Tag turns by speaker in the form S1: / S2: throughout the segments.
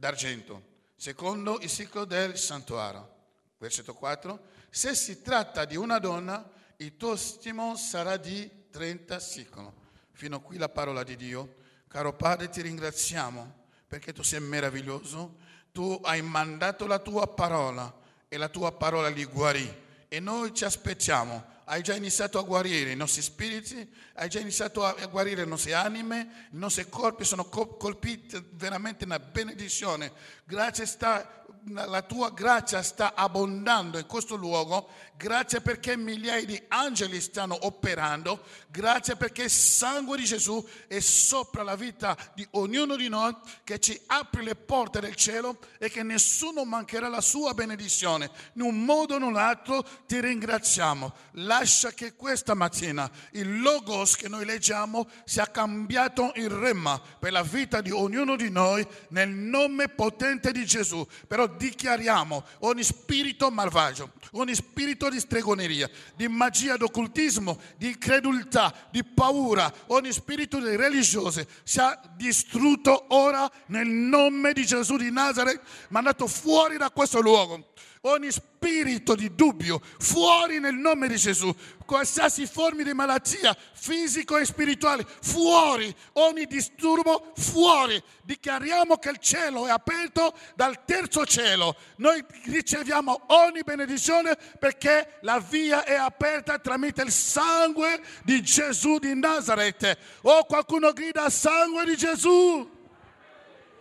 S1: d'argento, secondo il ciclo del santuario. Versetto 4. Se si tratta di una donna, il tuo stimo sarà di 30 sicoli. Fino a qui la parola di Dio. Caro Padre, ti ringraziamo perché tu sei meraviglioso. Tu hai mandato la tua parola e la tua parola li guarì. E noi ci aspettiamo hai già iniziato a guarire i nostri spiriti, hai già iniziato a guarire le nostre anime, i nostri corpi sono colpiti veramente una benedizione. Grazie sta la tua grazia sta abbondando in questo luogo, grazie perché migliaia di angeli stanno operando, grazie perché il sangue di Gesù è sopra la vita di ognuno di noi che ci apre le porte del cielo e che nessuno mancherà la sua benedizione. In un modo o in un altro ti ringraziamo. Lascia che questa mattina il logos che noi leggiamo sia cambiato in remma per la vita di ognuno di noi nel nome potente di Gesù. Però dichiariamo ogni spirito malvagio, ogni spirito di stregoneria, di magia, di occultismo, di incredulità, di paura, ogni spirito di religiose sia distrutto ora nel nome di Gesù di Nazareth, mandato fuori da questo luogo ogni spirito di dubbio fuori nel nome di Gesù, qualsiasi forma di malattia fisico e spirituale fuori, ogni disturbo fuori. Dichiariamo che il cielo è aperto dal terzo cielo. Noi riceviamo ogni benedizione perché la via è aperta tramite il sangue di Gesù di Nazareth. O oh, qualcuno grida sangue di Gesù.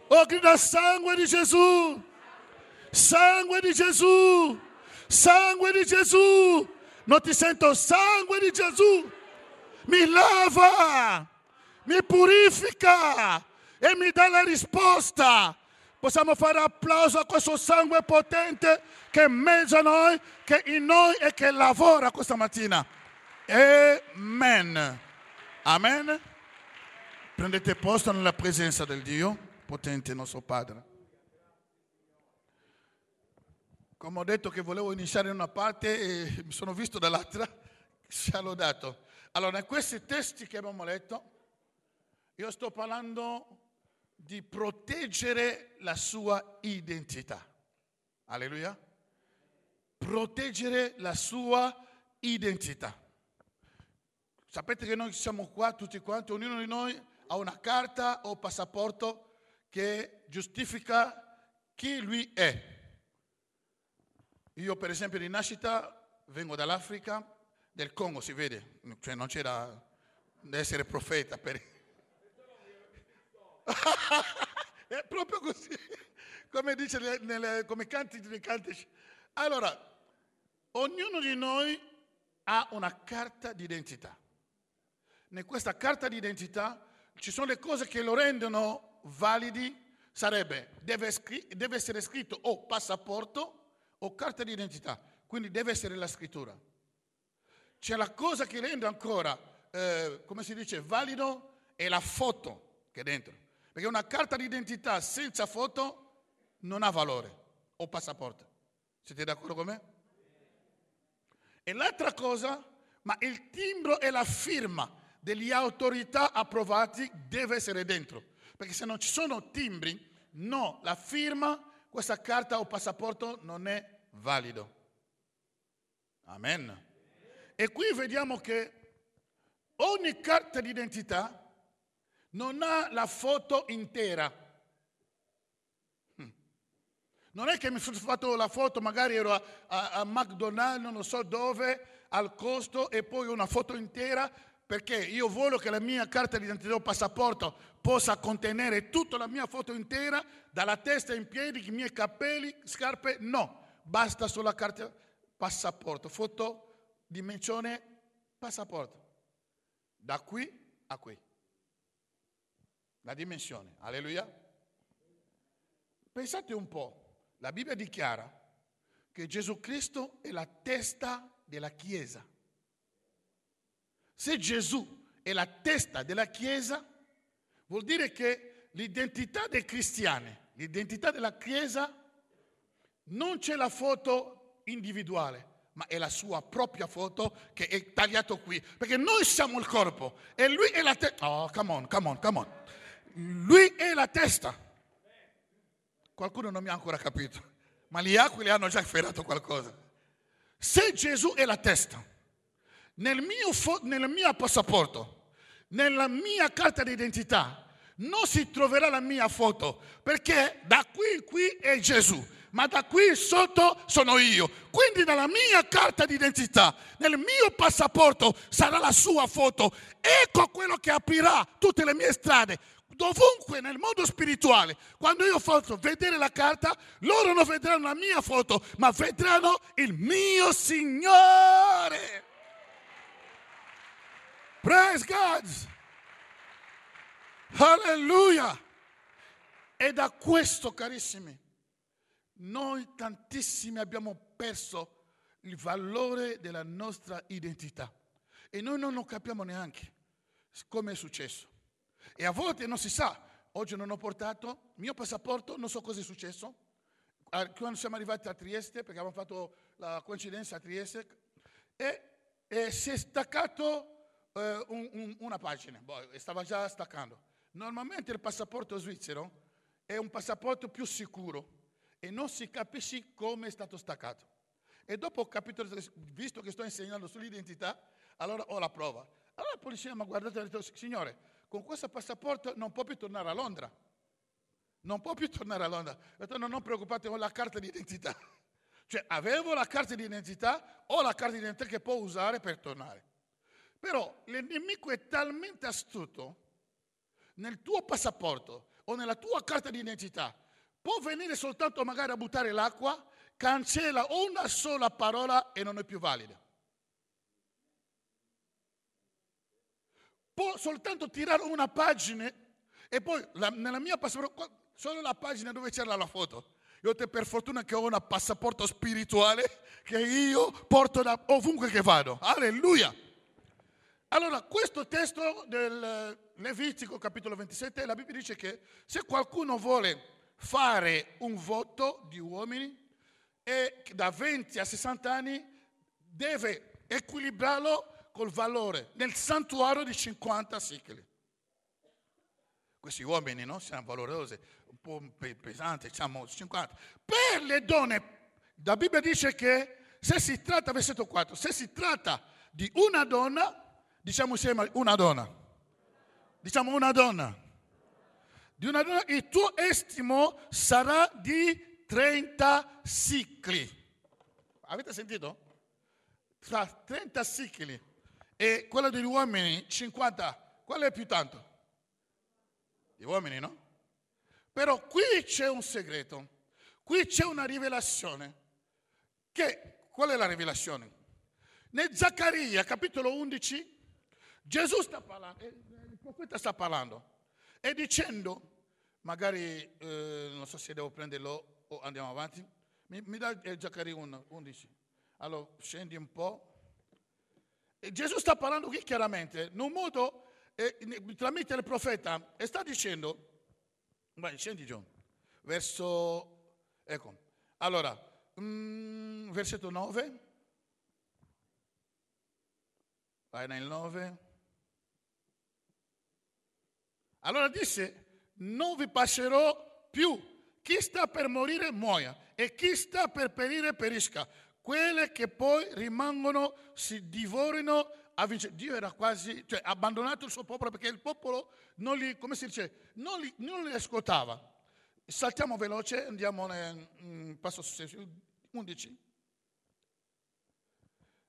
S1: O oh, grida sangue di Gesù. Sangue di Gesù, sangue di Gesù. Non ti sento sangue di Gesù. Mi lava, mi purifica e mi dà la risposta. Possiamo fare applauso a questo sangue potente che è in mezzo a noi, che è in noi e che lavora questa mattina. Amen. Amen. Prendete posto nella presenza del Dio potente nostro Padre. Come ho detto che volevo iniziare in una parte e mi sono visto dall'altra, ci ha lodato. Allora, in questi testi che abbiamo letto, io sto parlando di proteggere la sua identità. Alleluia. Proteggere la sua identità. Sapete che noi siamo qua tutti quanti, ognuno di noi ha una carta o passaporto che giustifica chi lui è. Io per esempio di nascita vengo dall'Africa, del Congo si vede, cioè non c'era da essere profeta per... È proprio così, come dice nelle, come canti nei cantici. Allora, ognuno di noi ha una carta d'identità. In questa carta d'identità ci sono le cose che lo rendono validi, sarebbe, deve, deve essere scritto o passaporto o carta d'identità, quindi deve essere la scrittura. C'è la cosa che rende ancora, eh, come si dice, valido è la foto che è dentro. Perché una carta d'identità senza foto non ha valore, o passaporto. Siete d'accordo con me? E l'altra cosa, ma il timbro e la firma delle autorità approvati deve essere dentro. Perché se non ci sono timbri, no, la firma questa carta o passaporto non è valido. Amen. E qui vediamo che ogni carta d'identità non ha la foto intera. Hm. Non è che mi sono fatto la foto, magari ero a, a, a McDonald's, non so dove, al costo, e poi una foto intera, perché io voglio che la mia carta d'identità o passaporto possa contenere tutta la mia foto intera, dalla testa in piedi, i miei capelli, scarpe, no, basta solo la carta passaporto, foto, dimensione, passaporto, da qui a qui, la dimensione, alleluia. Pensate un po', la Bibbia dichiara che Gesù Cristo è la testa della Chiesa. Se Gesù è la testa della Chiesa, vuol dire che l'identità dei cristiani, l'identità della Chiesa, non c'è la foto individuale, ma è la sua propria foto che è tagliata qui. Perché noi siamo il corpo e lui è la testa. Oh, come on, come on, come on. Lui è la testa. qualcuno non mi ha ancora capito, ma gli aquili hanno già afferrato qualcosa. Se Gesù è la testa, nel mio, nel mio passaporto, nella mia carta d'identità, non si troverà la mia foto, perché da qui qui è Gesù, ma da qui sotto sono io. Quindi nella mia carta d'identità, nel mio passaporto sarà la sua foto. Ecco quello che aprirà tutte le mie strade. Dovunque nel mondo spirituale, quando io faccio vedere la carta, loro non vedranno la mia foto, ma vedranno il mio Signore. Praise God. Alleluia. E da questo, carissimi, noi tantissimi abbiamo perso il valore della nostra identità e noi non lo capiamo neanche come è successo. E a volte non si sa, oggi non ho portato il mio passaporto, non so cosa è successo. Quando siamo arrivati a Trieste, perché abbiamo fatto la coincidenza a Trieste, e, e si è staccato eh, un, un, una pagina, boh, stava già staccando. Normalmente il passaporto svizzero è un passaporto più sicuro e non si capisce come è stato staccato. E dopo ho capito, visto che sto insegnando sull'identità, allora ho la prova. Allora la polizia mi ha guardato e ha detto, signore, con questo passaporto non può più tornare a Londra. Non può più tornare a Londra. Ho detto, no, non preoccupate, ho la carta di identità. Cioè, avevo la carta di identità, ho la carta di identità che può usare per tornare. Però il nemico è talmente astuto nel tuo passaporto o nella tua carta di identità può venire soltanto magari a buttare l'acqua, cancella una sola parola e non è più valida. Può soltanto tirare una pagina e poi la, nella mia passaporto, solo la pagina dove c'era la foto. Io te per fortuna che ho un passaporto spirituale che io porto da ovunque che vado. Alleluia! Allora, questo testo del Levitico, capitolo 27, la Bibbia dice che se qualcuno vuole fare un voto di uomini e da 20 a 60 anni deve equilibrarlo col valore nel santuario di 50 sicili. Questi uomini no? sono valorosi, un po' pesanti, diciamo 50. Per le donne, la Bibbia dice che se si tratta, versetto 4, se si tratta di una donna, diciamo insieme una donna, diciamo una donna di una donna, il tuo estimo sarà di 30 sicli. Avete sentito? Tra 30 sicli e quello degli uomini 50. Qual è più tanto? Gli uomini, no? Però qui c'è un segreto, qui c'è una rivelazione. Che, qual è la rivelazione? Nel Zaccaria, capitolo 11, Gesù sta parlando, eh, il profeta sta parlando e dicendo, magari eh, non so se devo prenderlo o andiamo avanti, mi, mi dà il Zaccaria 11. Allora scendi un po'. E Gesù sta parlando qui chiaramente, in un modo, eh, tramite il profeta, e sta dicendo, vai, scendi John, verso, ecco, allora, mm, versetto 9, vai nel 9. Allora disse, non vi passerò più. Chi sta per morire muoia e chi sta per perire perisca. Quelle che poi rimangono si divorino a vincere. Dio era quasi, cioè abbandonato il suo popolo perché il popolo non li, come si dice, non li, non li ascoltava. Saltiamo veloce, andiamo nel mm, passo successivo, 11.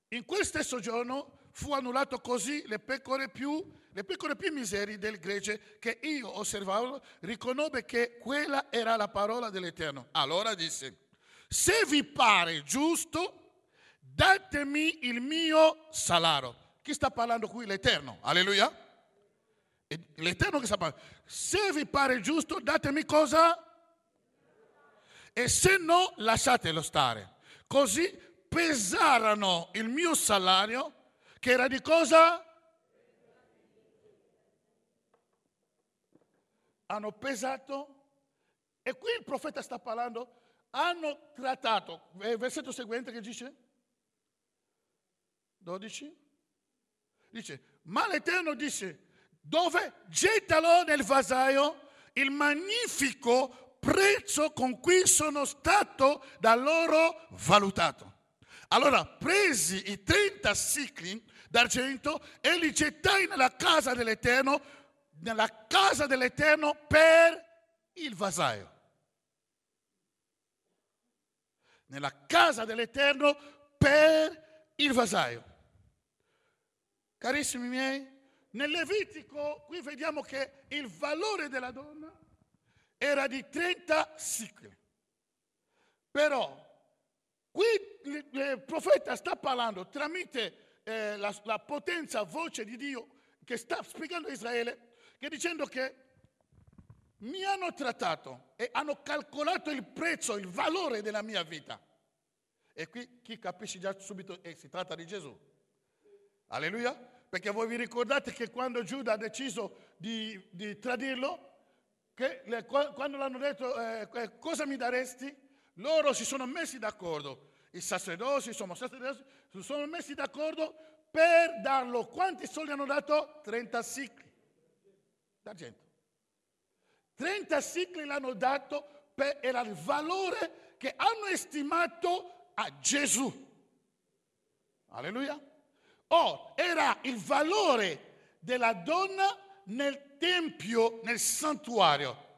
S1: In quel stesso giorno fu annullato così le pecore più, le pecore più miseri del gregge che io osservavo, riconobbe che quella era la parola dell'Eterno. Allora disse, se vi pare giusto, datemi il mio salario. Chi sta parlando qui? L'Eterno. Alleluia. L'Eterno che sta parlando. Se vi pare giusto, datemi cosa? E se no, lasciatelo stare. Così pesarono il mio salario che era di cosa? Hanno pesato e qui il profeta sta parlando, hanno trattato, il versetto seguente che dice? 12? Dice, ma l'Eterno disse, dove gettalo nel vasaio il magnifico prezzo con cui sono stato da loro valutato. Allora presi i 30 sicli d'argento e li gettai nella casa dell'Eterno, nella casa dell'Eterno per il vasaio. Nella casa dell'Eterno per il vasaio. Carissimi miei, nel Levitico qui vediamo che il valore della donna era di 30 sicli. Però Qui il profeta sta parlando tramite eh, la, la, potenza voce di Dio che sta spiegando a Israele, che dicendo che mi hanno trattato e hanno calcolato il prezzo, il valore della mia vita. E qui chi capisce già subito eh, si tratta di Gesù. Alleluia. Perché voi vi ricordate che quando Giuda ha deciso di, di tradirlo, le, quando l'hanno detto eh, eh cosa mi daresti? loro si sono messi d'accordo, i sacerdoti, insomma, sacerdoti si sono messi d'accordo per darlo. Quanti soldi hanno dato? 30 sicli d'argento. 30 sicli l'hanno dato, per, era il valore che hanno estimato a Gesù. Alleluia. Oh, era il valore della donna nel tempio, nel santuario.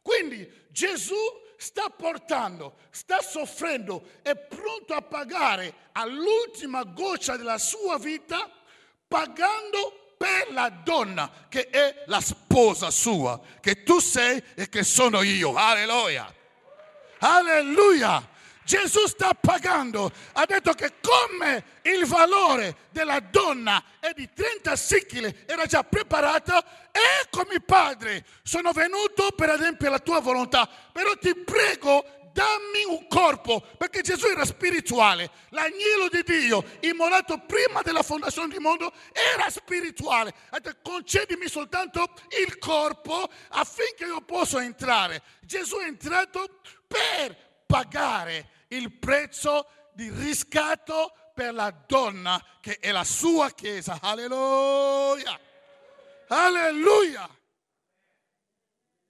S1: Quindi Gesù sta portando, sta soffrendo, è pronto a pagare all'ultima goccia della sua vita, pagando per la donna che è la sposa sua, che tu sei e che sono io. Alleluia. Alleluia. Gesù sta pagando, ha detto che come il valore della donna è di 30 sicili, era già preparata, eccomi padre, sono venuto per adempiere la tua volontà, però ti prego dammi un corpo, perché Gesù era spirituale, l'agnello di Dio, immolato prima della fondazione del mondo, era spirituale. Ha detto, concedimi soltanto il corpo affinché io possa entrare. Gesù è entrato per pagare il prezzo di riscatto per la donna che è la sua chiesa. Alleluia! Alleluia!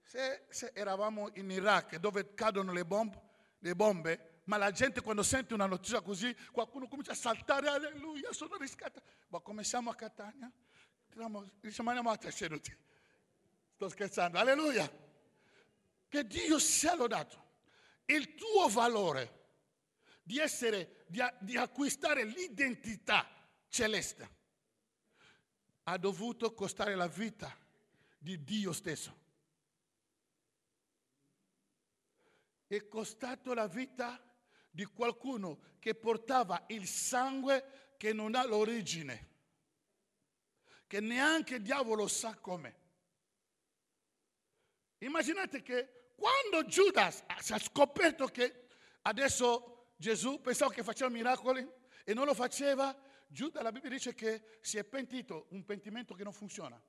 S1: Se, se, eravamo in Iraq dove cadono le bombe, le bombe, ma la gente quando sente una notizia così, qualcuno comincia a saltare, alleluia, sono riscattato. Ma come siamo a Catania? Andiamo a seduti. Sto scherzando, alleluia. Che Dio sia lodato. Il tuo valore di, essere, di, di acquistare l'identità celeste, ha dovuto costare la vita di Dio stesso. È costato la vita di qualcuno che portava il sangue che non ha l'origine, che neanche il diavolo sa com'è. Immaginate che quando Giudas ha scoperto che adesso Gesù pensava che faceva miracoli e non lo faceva. Giuda, la Bibbia dice che si è pentito, un pentimento che non funziona.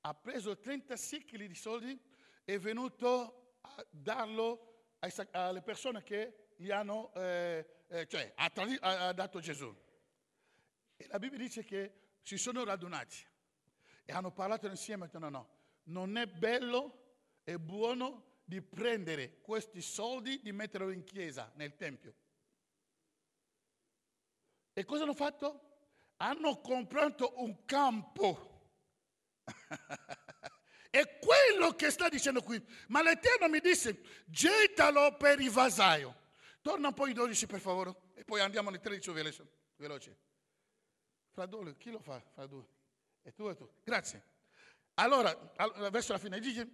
S1: Ha preso 30 sicili di soldi e è venuto a darlo alle persone che gli hanno, eh, eh, cioè ha, ha dato Gesù. E la Bibbia dice che si sono radunati e hanno parlato insieme e detto no, no, non è bello e buono di prendere questi soldi, di metterlo in chiesa, nel Tempio. E cosa hanno fatto? Hanno comprato un campo. È quello che sta dicendo qui. Ma l'Eterno mi disse, gettalo per il vasaio. Torna un po' i 12 per favore. E poi andiamo nei 13 veloci. veloce. Fra due, chi lo fa? Fra due. E tu e tu. Grazie. Allora, verso la fine, dice,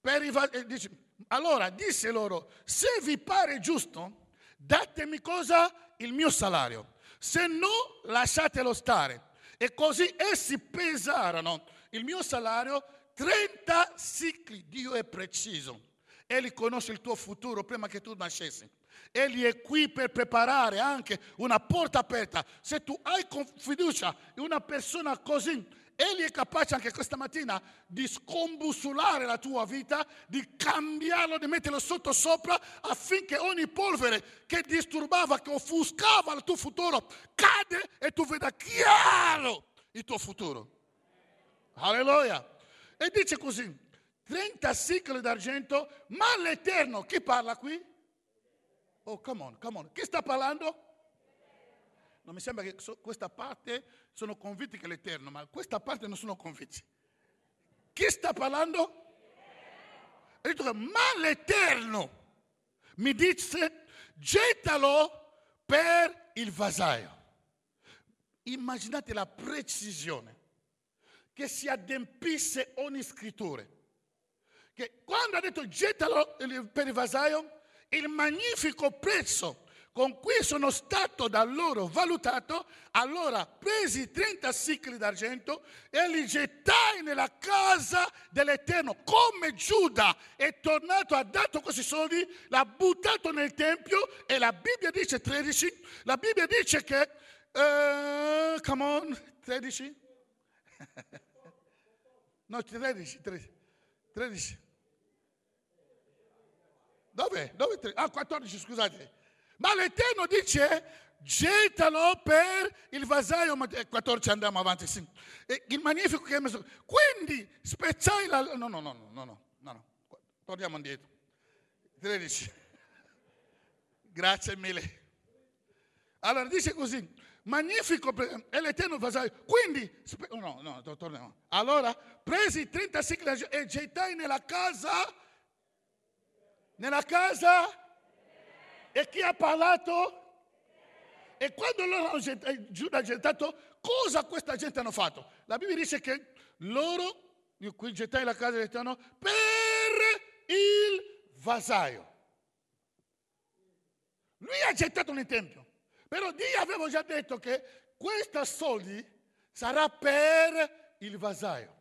S1: per i vasaio, dice, allora disse loro, se vi pare giusto, datemi cosa? Il mio salario se no lasciatelo stare. E così essi pesarono il mio salario 30 cicli. Dio è preciso. Egli conosce il tuo futuro prima che tu nascessi. Egli è qui per preparare anche una porta aperta. Se tu hai fiducia in una persona così, Egli è capace anche questa mattina di scombussolare la tua vita, di cambiarlo, di metterlo sotto sopra affinché ogni polvere che disturbava, che offuscava il tuo futuro, cade e tu veda chiaro il tuo futuro. Alleluia. E dice così, 30 sicli d'argento, ma l'Eterno, chi parla qui? Oh, come on, come on. Chi sta parlando? Non mi sembra che questa parte sono convinti che è l'Eterno, ma questa parte non sono convinti. Chi sta parlando? Ha detto che, ma l'Eterno mi dice, gettalo per il vasaio. Immaginate la precisione che si adempisse ogni scrittura. Che quando ha detto gettalo per il vasaio, il magnifico prezzo con cui sono stato da loro valutato, allora presi 30 sicli d'argento e li gettai nella casa dell'Eterno. Come Giuda è tornato, ha dato questi soldi, l'ha buttato nel Tempio e la Bibbia dice 13, la Bibbia dice che, uh, come on, 13? no, 13, 13, 13. Dove? Dove? Ah, 14, scusate. Ma l'Eterno dice gettalo per il vasaio, 14 andiamo avanti, sì. il magnifico che ha messo. Quindi spezzai la... No, no, no, no, no, no, no, torniamo indietro. 13. Grazie mille. Allora dice così, magnifico è l'eterno vasaio. Quindi, no, no, torniamo. Allora presi 30 sicli e gettai nella casa, nella casa e chi ha parlato? E quando loro hanno ha gettato, cosa questa gente hanno fatto? La Bibbia dice che loro, io qui gettai la casa dell'Eterno, per il vasaio. Lui ha gettato nel Tempio. Però Dio aveva già detto che questi soldi sarà per il vasaio.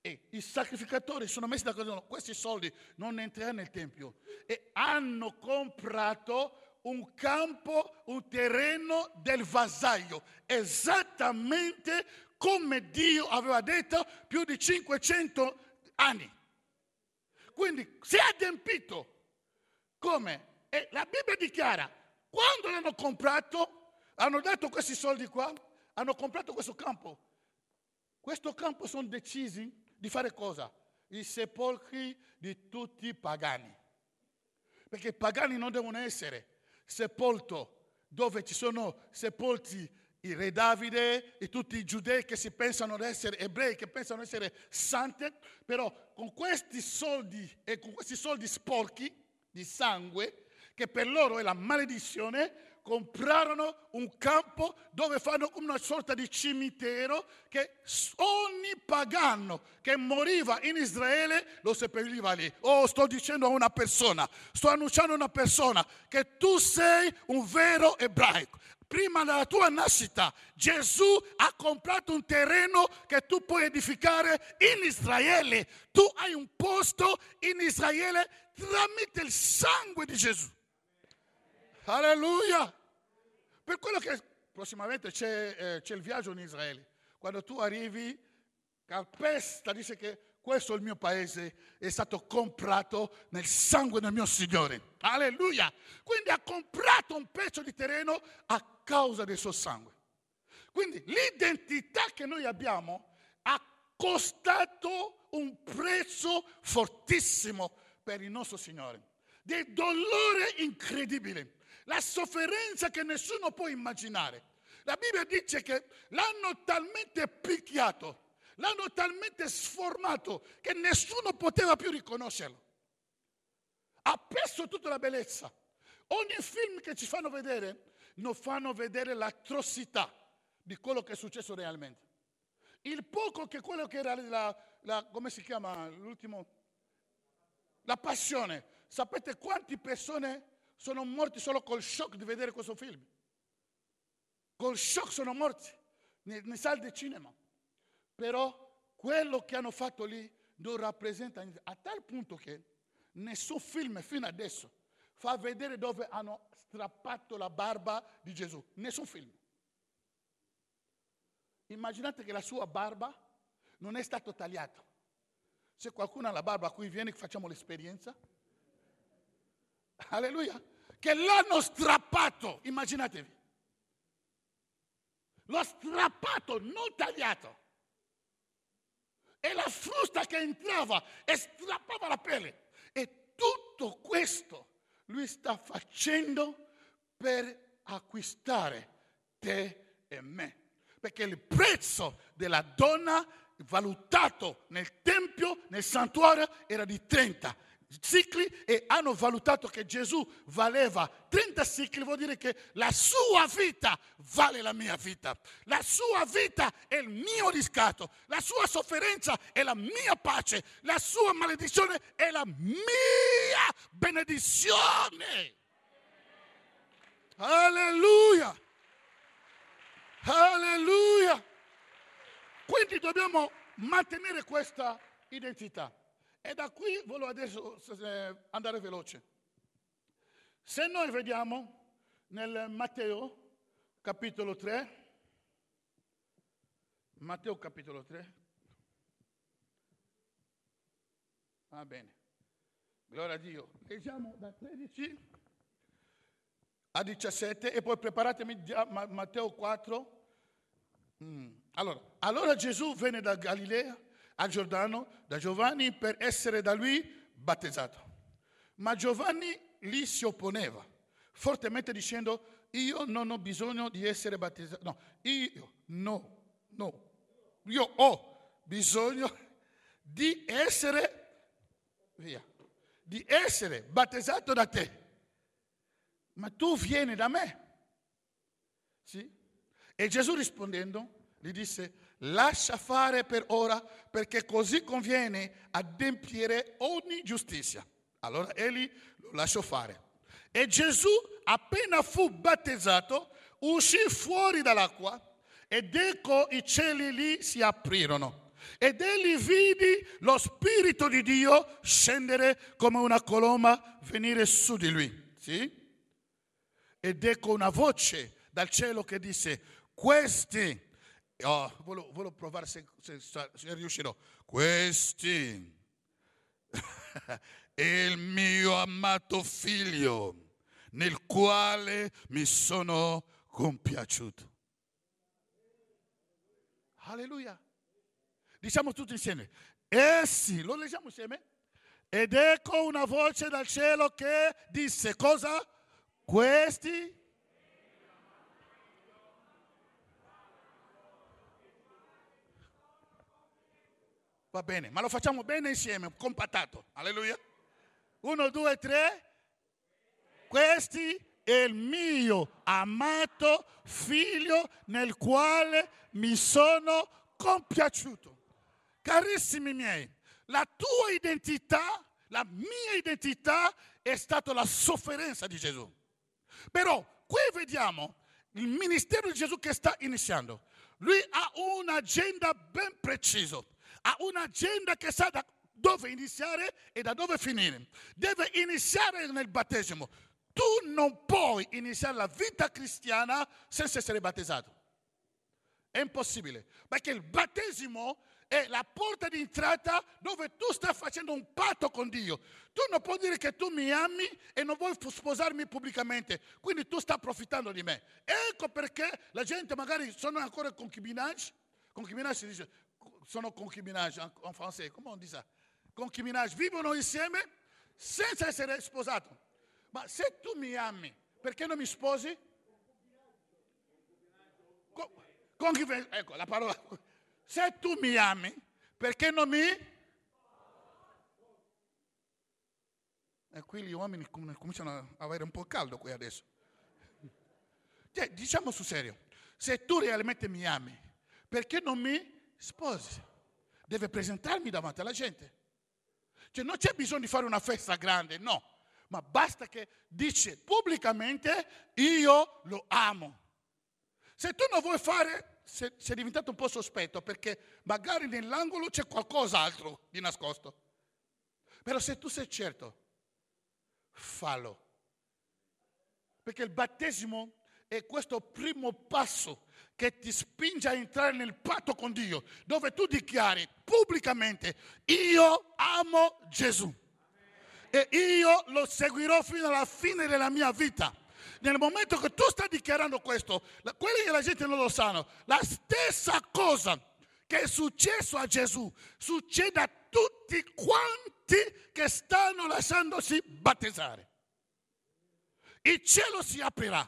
S1: E i sacrificatori sono messi d'accordo, questi soldi non entreranno nel Tempio. E hanno comprato un campo, un terreno del vasaio, esattamente come Dio aveva detto più di 500 anni. Quindi si è adempito. Come? E la Bibbia dichiara, quando l'hanno comprato, hanno dato questi soldi qua, hanno comprato questo campo. Questo campo sono decisi di fare cosa? I sepolcri di tutti i pagani. Perché i pagani non devono essere sepolti dove ci sono sepolti il re Davide e tutti i giudei che si pensano di essere ebrei, che pensano di essere santi, però con questi soldi e con questi soldi sporchi di sangue, che per loro è la maledizione, comprarono un campo dove fanno una sorta di cimitero che ogni pagano che moriva in Israele lo seppelliva lì. Oh, sto dicendo a una persona, sto annunciando a una persona che tu sei un vero ebraico. Prima della tua nascita Gesù ha comprato un terreno che tu puoi edificare in Israele. Tu hai un posto in Israele tramite il sangue di Gesù. Alleluia! Per quello che prossimamente c'è, eh, c'è il viaggio in Israele. Quando tu arrivi, calpesta, dice che questo è il mio paese, è stato comprato nel sangue del mio Signore. Alleluia! Quindi ha comprato un pezzo di terreno a causa del suo sangue. Quindi l'identità che noi abbiamo ha costato un prezzo fortissimo per il nostro Signore, del dolore incredibile la sofferenza che nessuno può immaginare. La Bibbia dice che l'hanno talmente picchiato, l'hanno talmente sformato che nessuno poteva più riconoscerlo. Ha perso tutta la bellezza. Ogni film che ci fanno vedere non fanno vedere l'atrocità di quello che è successo realmente. Il poco che quello che era la, la come si chiama l'ultimo? La passione. Sapete quante persone sono morti solo col shock di vedere questo film. Col shock sono morti nei, nei sale di cinema. Però quello che hanno fatto lì non rappresenta a tal punto che nessun film fino adesso fa vedere dove hanno strappato la barba di Gesù. Nessun film. Immaginate che la sua barba non è stata tagliata. Se qualcuno ha la barba qui viene facciamo l'esperienza. Alleluia. Che l'hanno strappato, immaginatevi. L'ho strappato, non tagliato. e la frusta che entrava e strappava la pelle. E tutto questo lui sta facendo per acquistare te e me. Perché il prezzo della donna valutato nel tempio, nel santuario, era di 30 cicli e hanno valutato che Gesù valeva 30 cicli, vuol dire che la sua vita vale la mia vita, la sua vita è il mio riscatto, la sua sofferenza è la mia pace, la sua maledizione è la mia benedizione. Alleluia! Alleluia! Quindi dobbiamo mantenere questa identità. E da qui voglio adesso andare veloce. Se noi vediamo nel Matteo capitolo 3, Matteo capitolo 3, va bene, gloria a Dio, leggiamo da 13 a 17 e poi preparatemi Matteo 4. Mm. Allora, allora Gesù venne da Galilea al Giordano da Giovanni per essere da lui battezzato. Ma Giovanni lì si opponeva fortemente dicendo io non ho bisogno di essere battezzato. No, io no, no. Io ho bisogno di essere via, di essere battezzato da te. Ma tu vieni da me. Sì? E Gesù rispondendo gli disse lascia fare per ora perché così conviene adempiere ogni giustizia. Allora egli lo lasciò fare. E Gesù, appena fu battezzato, uscì fuori dall'acqua ed ecco i cieli lì si aprirono. Ed egli vidi lo Spirito di Dio scendere come una colomba, venire su di lui. Sì? Ed ecco una voce dal cielo che disse, questi Oh, volevo, volevo, provare se, se, se riuscirò. Questi il mio amato figlio nel quale mi sono compiaciuto. Alleluia. Diciamo tutti insieme. Essi, lo leggiamo insieme? Ed ecco una voce dal cielo che disse cosa? Questi Va bene, ma lo facciamo bene insieme, compattato. Alleluia. Uno, due, tre. Questi è il mio amato figlio nel quale mi sono compiaciuto. Carissimi miei, la tua identità, la mia identità è stata la sofferenza di Gesù. Però qui vediamo il ministero di Gesù che sta iniziando. Lui ha un'agenda ben precisa ha un'agenda che sa da dove iniziare e da dove finire. Deve iniziare nel battesimo. Tu non puoi iniziare la vita cristiana senza essere battezzato. È impossibile, perché il battesimo è la porta di entrata dove tu stai facendo un patto con Dio. Tu non puoi dire che tu mi ami e non vuoi sposarmi pubblicamente, quindi tu stai approfittando di me. Ecco perché la gente magari sono ancora concubinage. Concubinage si dice sono concubinage in francese, come on dit ça? Concubinage, vivono insieme senza essere sposato. Ma se tu mi ami, perché non mi sposi? Concubinage, ecco la parola. Se tu mi ami, perché non mi... E qui gli uomini cominciano a avere un po' caldo qui adesso. Cioè, diciamo sul serio, se tu realmente mi ami, perché non mi sposi, deve presentarmi davanti alla gente. Cioè non c'è bisogno di fare una festa grande, no, ma basta che dice pubblicamente io lo amo. Se tu non vuoi fare, sei, diventato un po' sospetto perché magari nell'angolo c'è qualcos'altro di nascosto. Però se tu sei certo, fallo. Perché il battesimo è questo primo passo che ti spinge a entrare nel patto con Dio, dove tu dichiari pubblicamente, io amo Gesù e io lo seguirò fino alla fine della mia vita. Nel momento che tu stai dichiarando questo, quelli che la gente non lo sanno, la stessa cosa che è successo a Gesù succede a tutti quanti che stanno lasciandosi battezzare. Il cielo si aprirà,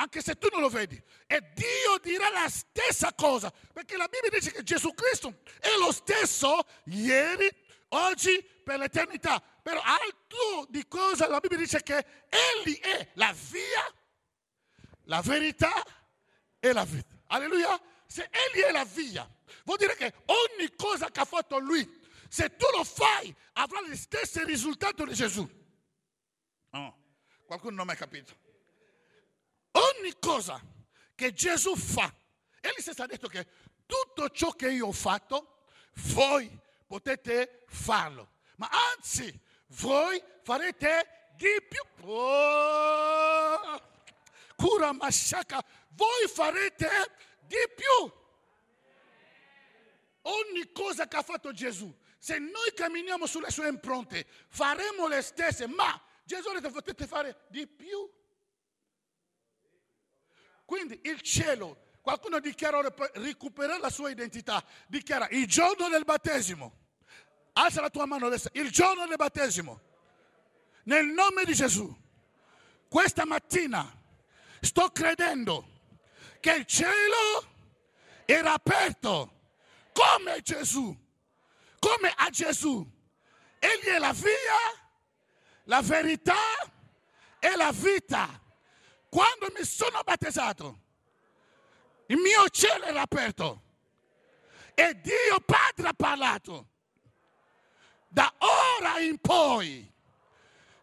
S1: anche se tu non lo vedi, e Dio dirà la stessa cosa, perché la Bibbia dice che Gesù Cristo è lo stesso ieri, oggi, per l'eternità. Però altro di cosa la Bibbia dice che Egli è la via, la verità e la vita. Alleluia. Se Egli è la via, vuol dire che ogni cosa che ha fatto Lui, se tu lo fai, avrà gli stessi risultati di Gesù. No, qualcuno non mi ha capito. Ogni cosa che Gesù fa, Egli stesso ha detto che tutto ciò che io ho fatto, voi potete farlo. Ma anzi, voi farete di più. Oh, masciaca, voi farete di più. Ogni cosa che ha fatto Gesù, se noi camminiamo sulle sue impronte, faremo le stesse, ma Gesù ha detto potete fare di più. Quindi il cielo, qualcuno dichiara recuperare la sua identità, dichiara il giorno del battesimo. Alza la tua mano destra, il giorno del battesimo. Nel nome di Gesù. Questa mattina sto credendo che il cielo era aperto come Gesù, come a Gesù. Egli è la via, la verità e la vita. Quando mi sono battezzato, il mio cielo era aperto e Dio Padre ha parlato. Da ora in poi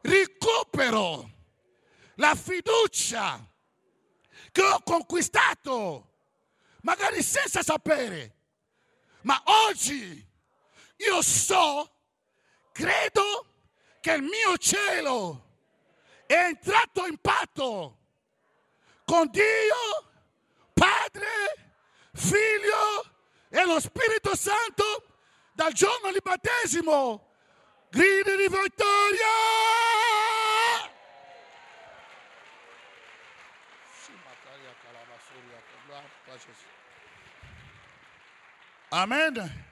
S1: recupero la fiducia che ho conquistato, magari senza sapere. Ma oggi io so, credo che il mio cielo è entrato in patto con Dio, Padre, Figlio e lo Spirito Santo dal giorno di battesimo. Grida di vittoria! Amen.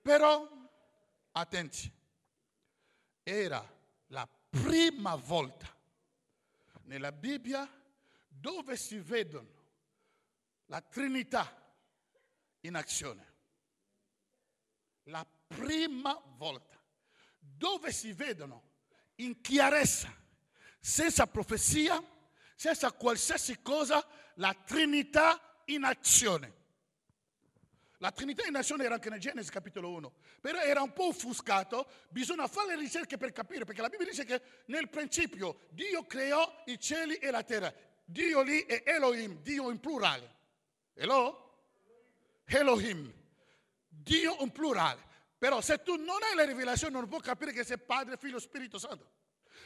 S1: Però, attenti, era la prima volta nella Bibbia dove si vedono la Trinità in azione. La prima volta dove si vedono in chiarezza, senza profezia, senza qualsiasi cosa, la Trinità in azione. La Trinità in azione era anche nel Genesi capitolo 1, però era un po' offuscato, bisogna fare le ricerche per capire, perché la Bibbia dice che nel principio Dio creò i cieli e la terra. Dio lì è Elohim, Dio in plurale. Hello? Elohim, Dio in plurale. Però se tu non hai la rivelazione non puoi capire che sei Padre, Figlio, Spirito Santo.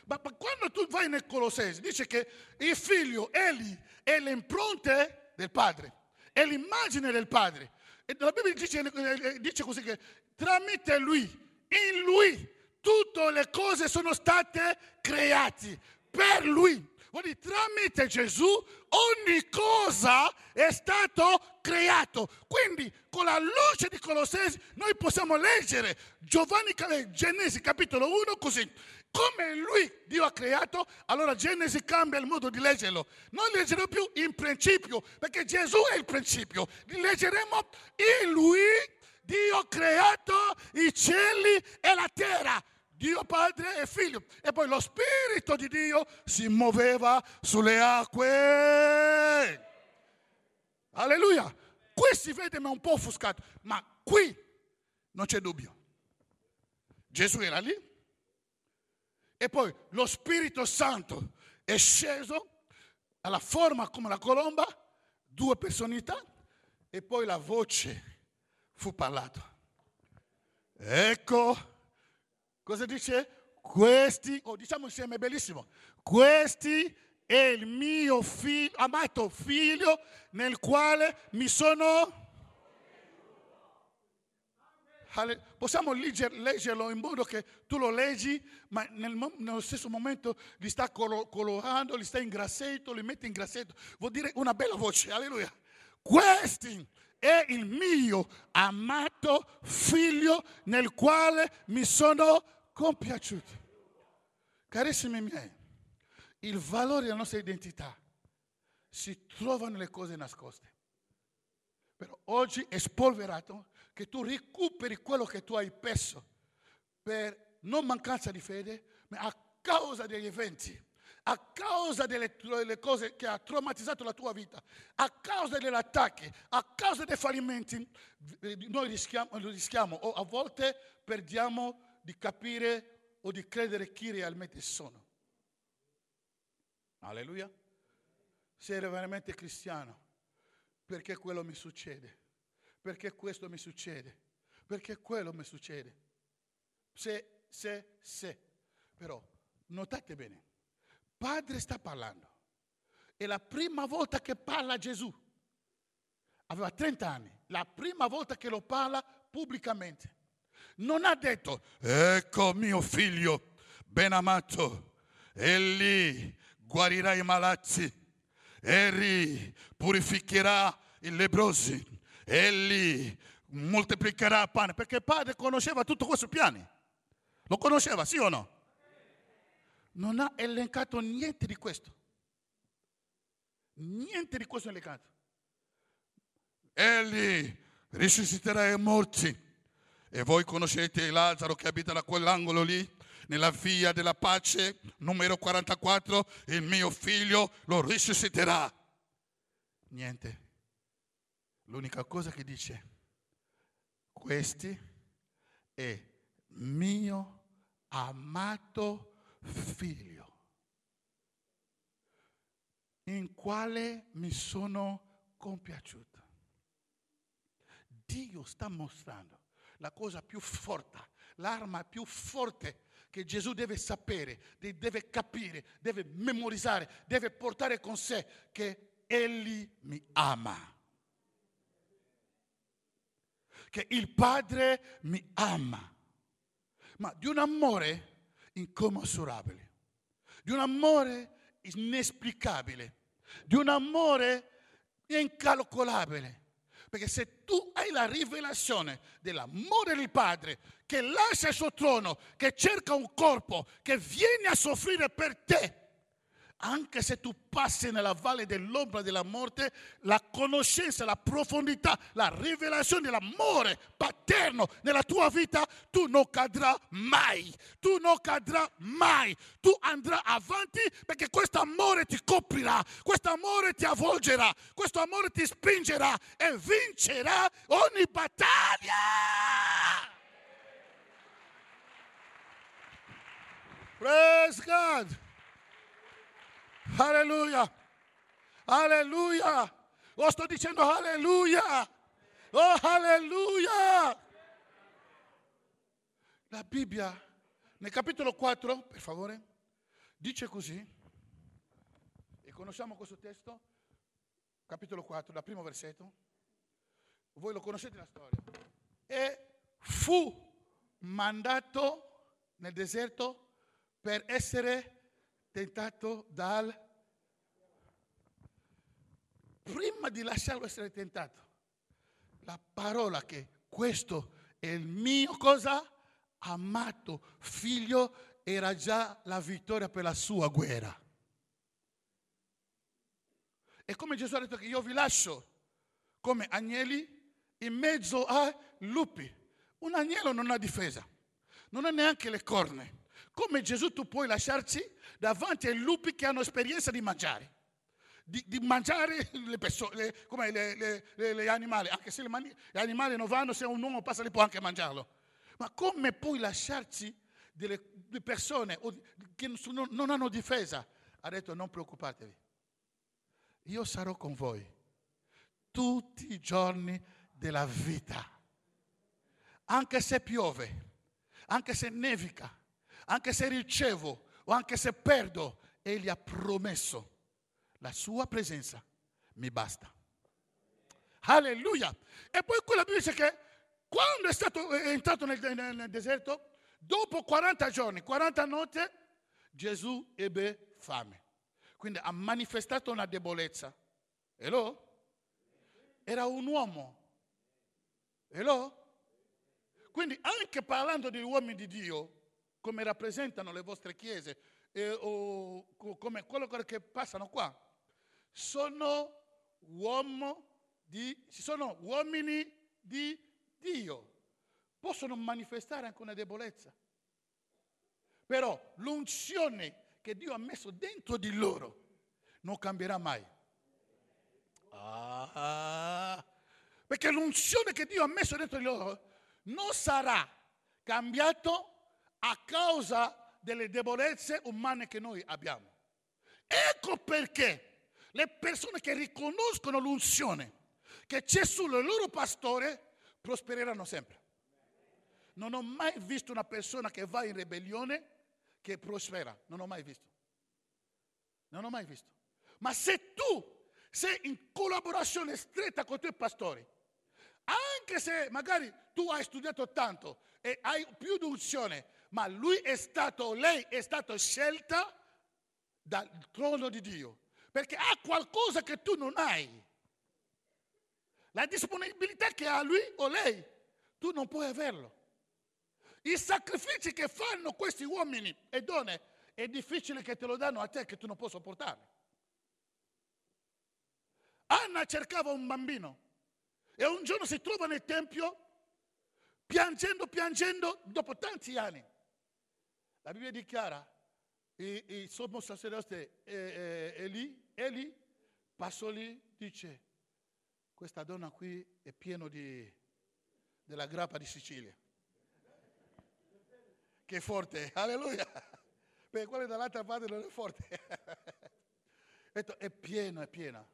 S1: Ma, ma quando tu vai nel Colossesi dice che il figlio, Eli, è l'impronte del Padre, è l'immagine del Padre. E la Bibbia dice, eh, dice così che tramite lui, in lui, tutte le cose sono state create per lui. Vuol dire, tramite Gesù ogni cosa è stato creato. Quindi con la luce di Colossesi noi possiamo leggere Giovanni Genesi capitolo 1 così. Come lui Dio ha creato, allora Genesi cambia il modo di leggerlo. Non leggeremo più in principio, perché Gesù è il principio. Leggeremo in lui Dio ha creato i cieli e la terra. Dio Padre e Figlio. E poi lo Spirito di Dio si muoveva sulle acque. Alleluia. Qui si vede ma un po' offuscato, ma qui non c'è dubbio. Gesù era lì, e poi lo Spirito Santo è sceso alla forma come la colomba, due personalità, e poi la voce fu parlata. Ecco, cosa dice? Questi, oh, diciamo insieme, bellissimo, questi è il mio figlio, amato figlio nel quale mi sono Possiamo leggerlo in modo che tu lo leggi, ma nel, nello stesso momento li sta colorando, li sta ingrassando, li mette in grassetto. Vuol dire una bella voce, alleluia. Questi è il mio amato figlio nel quale mi sono compiaciuto. Carissimi miei, il valore della nostra identità si trova nelle cose nascoste. Però oggi è spolverato che tu recuperi quello che tu hai perso per non mancanza di fede, ma a causa degli eventi, a causa delle, delle cose che ha traumatizzato la tua vita, a causa degli attacchi, a causa dei fallimenti, noi rischiamo, rischiamo o a volte perdiamo di capire o di credere chi realmente sono. Alleluia. Se ero veramente cristiano, perché quello mi succede? Perché questo mi succede? Perché quello mi succede? Se, se, se. Però notate bene, Padre sta parlando. È la prima volta che parla Gesù. Aveva 30 anni, la prima volta che lo parla pubblicamente. Non ha detto, ecco mio figlio ben amato, egli guarirà i malati, egli purificherà i lebrosi, egli moltiplicherà il pane, perché il padre conosceva tutto questo piani. Lo conosceva, sì o no? Non ha elencato niente di questo. Niente di questo elencato. Egli risusciterà i morti. E voi conoscete Lazzaro che abita da quell'angolo lì, nella via della pace, numero 44, il mio figlio lo risusciterà. Niente. L'unica cosa che dice, questi è mio amato figlio, in quale mi sono compiaciuto. Dio sta mostrando la cosa più forte, l'arma più forte che Gesù deve sapere, deve capire, deve memorizzare, deve portare con sé che Egli mi ama che il Padre mi ama, ma di un amore incommensurabile, di un amore inesplicabile, di un amore incalcolabile. Perché se tu hai la rivelazione dell'amore del Padre che lascia il suo trono, che cerca un corpo, che viene a soffrire per te, anche se tu passi nella valle dell'ombra della morte, la conoscenza, la profondità, la rivelazione dell'amore paterno nella tua vita, tu non cadrai mai. Tu non cadrai mai. Tu andrai avanti perché questo amore ti coprirà, questo amore ti avvolgerà, questo amore ti spingerà e vincerà ogni battaglia. Praise God. Alleluia. Alleluia. Oh, sto dicendo alleluia. Oh, alleluia. La Bibbia, nel capitolo 4, per favore, dice così, e conosciamo questo testo, capitolo 4, dal primo versetto, voi lo conoscete la storia, e fu mandato nel deserto per essere tentato dal... Prima di lasciarlo essere tentato, la parola che questo è il mio cosa? Amato figlio era già la vittoria per la sua guerra. E come Gesù ha detto che io vi lascio come agnelli in mezzo a lupi. Un agnello non ha difesa, non ha neanche le corna. Come Gesù tu puoi lasciarci davanti ai lupi che hanno esperienza di mangiare? Di, di mangiare le persone, come le animali, anche se mani, gli animali non vanno, se un uomo passa lì può anche mangiarlo. Ma come puoi lasciarci delle, delle persone che non, non hanno difesa? Ha detto non preoccupatevi, io sarò con voi tutti i giorni della vita. Anche se piove, anche se nevica, anche se ricevo o anche se perdo, Egli ha promesso la sua presenza mi basta. Alleluia. E poi quella dice che quando è, stato, è entrato nel, nel, nel deserto, dopo 40 giorni, 40 notti, Gesù ebbe fame. Quindi ha manifestato una debolezza. Hello? Era un uomo Hello? Quindi anche parlando di uomini di Dio, come rappresentano le vostre chiese, eh, o co- come quello che passano qua, sono, di, sono uomini di Dio. Possono manifestare anche una debolezza. Però l'unzione che Dio ha messo dentro di loro non cambierà mai. Ah, perché l'unzione che Dio ha messo dentro di loro non sarà cambiato a causa delle debolezze umane che noi abbiamo. Ecco perché le persone che riconoscono l'unzione che c'è sul loro pastore prospereranno sempre. Non ho mai visto una persona che va in ribellione che prospera, non ho mai visto. Non ho mai visto. Ma se tu sei in collaborazione stretta con i tuoi pastori, anche se magari tu hai studiato tanto e hai più di unzione, ma lui è stato, lei è stata scelta dal trono di Dio, perché ha qualcosa che tu non hai. La disponibilità che ha lui o lei, tu non puoi averlo. I sacrifici che fanno questi uomini e donne è difficile che te lo danno a te che tu non puoi sopportarli. Anna cercava un bambino e un giorno si trova nel tempio piangendo, piangendo dopo tanti anni. La Bibbia dichiara, il, il sommo sacerdote eh, eh, Eli, Eli passò lì, dice, questa donna qui è piena della grappa di Sicilia. Che forte, alleluia. Perché quello dall'altra parte non è forte. è pieno, è piena.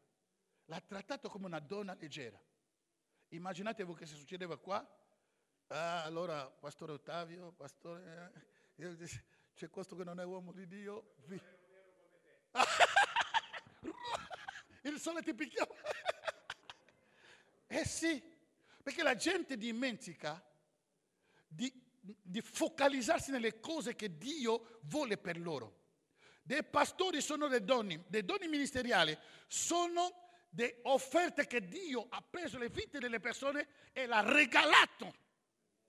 S1: L'ha trattato come una donna leggera. Immaginatevi che se succedeva qua. Ah, allora, pastore Ottavio, pastore... C'è questo che non è uomo di Dio. Il sole ti picchiava. Eh sì, perché la gente dimentica di, di focalizzarsi nelle cose che Dio vuole per loro. Dei pastori sono dei doni, dei doni ministeriali sono delle offerte che Dio ha preso le vite delle persone e l'ha regalato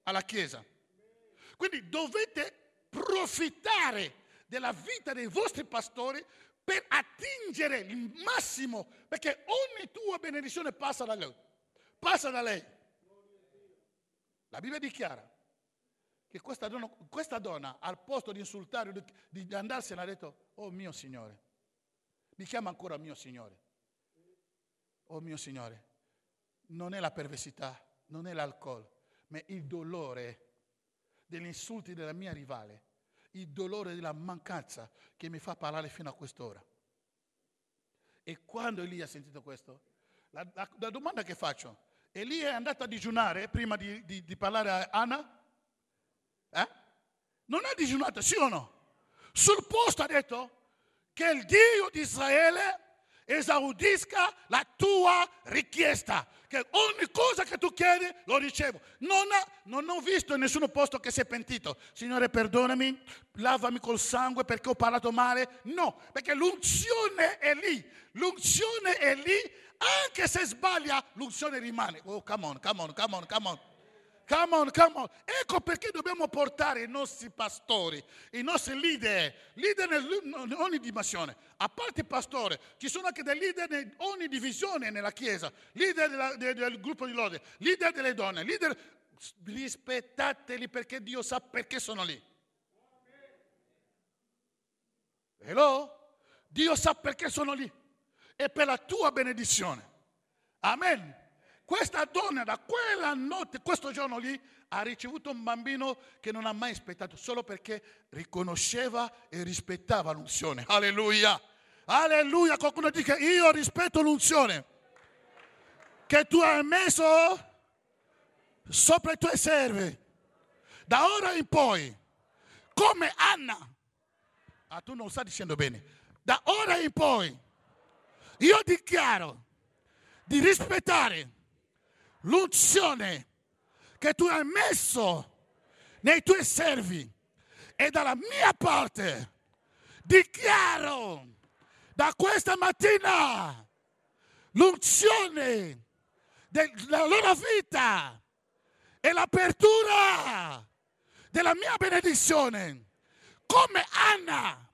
S1: alla Chiesa. Quindi dovete profittare della vita dei vostri pastori per attingere il massimo, perché ogni tua benedizione passa da lei. Passa da lei. La Bibbia dichiara che questa donna, questa donna al posto di insultare, di, di andarsene, ha detto, oh mio Signore, mi chiama ancora mio Signore. Oh mio Signore, non è la perversità, non è l'alcol, ma il dolore degli insulti della mia rivale, il dolore della mancanza che mi fa parlare fino a quest'ora. E quando Elia ha sentito questo, la, la, la domanda che faccio, Elia è andato a digiunare prima di, di, di parlare a Anna? Eh? Non ha digiunato, sì o no? Sul posto ha detto che il Dio di Israele esaudisca la tua richiesta. Che ogni cosa che tu chiedi lo ricevo. Non, ha, non ho visto in nessun posto che si è pentito. Signore, perdonami, lavami col sangue perché ho parlato male. No, perché l'unzione è lì. L'unzione è lì. Anche se sbaglia, l'unzione rimane. Oh, come on, come on, come on, come on. Come on, come on. Ecco perché dobbiamo portare i nostri pastori, i nostri leader, leader in ogni dimensione. A parte il pastore, ci sono anche dei leader in ogni divisione nella Chiesa, leader della, del, del gruppo di lode, leader delle donne, leader... Rispettateli perché Dio sa perché sono lì. Hello? Dio sa perché sono lì. È per la tua benedizione. Amen. Questa donna da quella notte, questo giorno lì, ha ricevuto un bambino che non ha mai aspettato, solo perché riconosceva e rispettava l'unzione. Alleluia! Alleluia! Qualcuno dice io rispetto l'unzione che tu hai messo sopra i tuoi servi. Da ora in poi, come Anna, ah tu non stai dicendo bene, da ora in poi io dichiaro di rispettare l'unzione che tu hai messo nei tuoi servi e dalla mia parte dichiaro da questa mattina l'unzione della loro vita è l'apertura della mia benedizione. Come Anna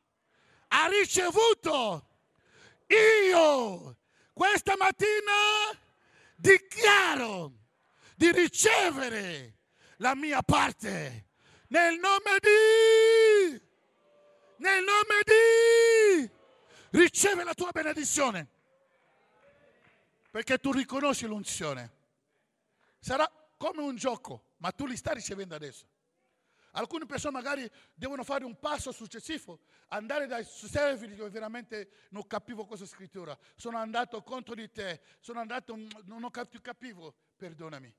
S1: ha ricevuto io questa mattina dichiaro di ricevere la mia parte. Nel nome di nel nome di riceve la tua benedizione. Perché tu riconosci l'unzione. Sarà come un gioco ma tu li stai ricevendo adesso Alcune persone magari devono fare un passo successivo, andare dai servi che veramente non capivo cosa scrittura, sono andato contro di te, sono andato, non ho più capivo, perdonami.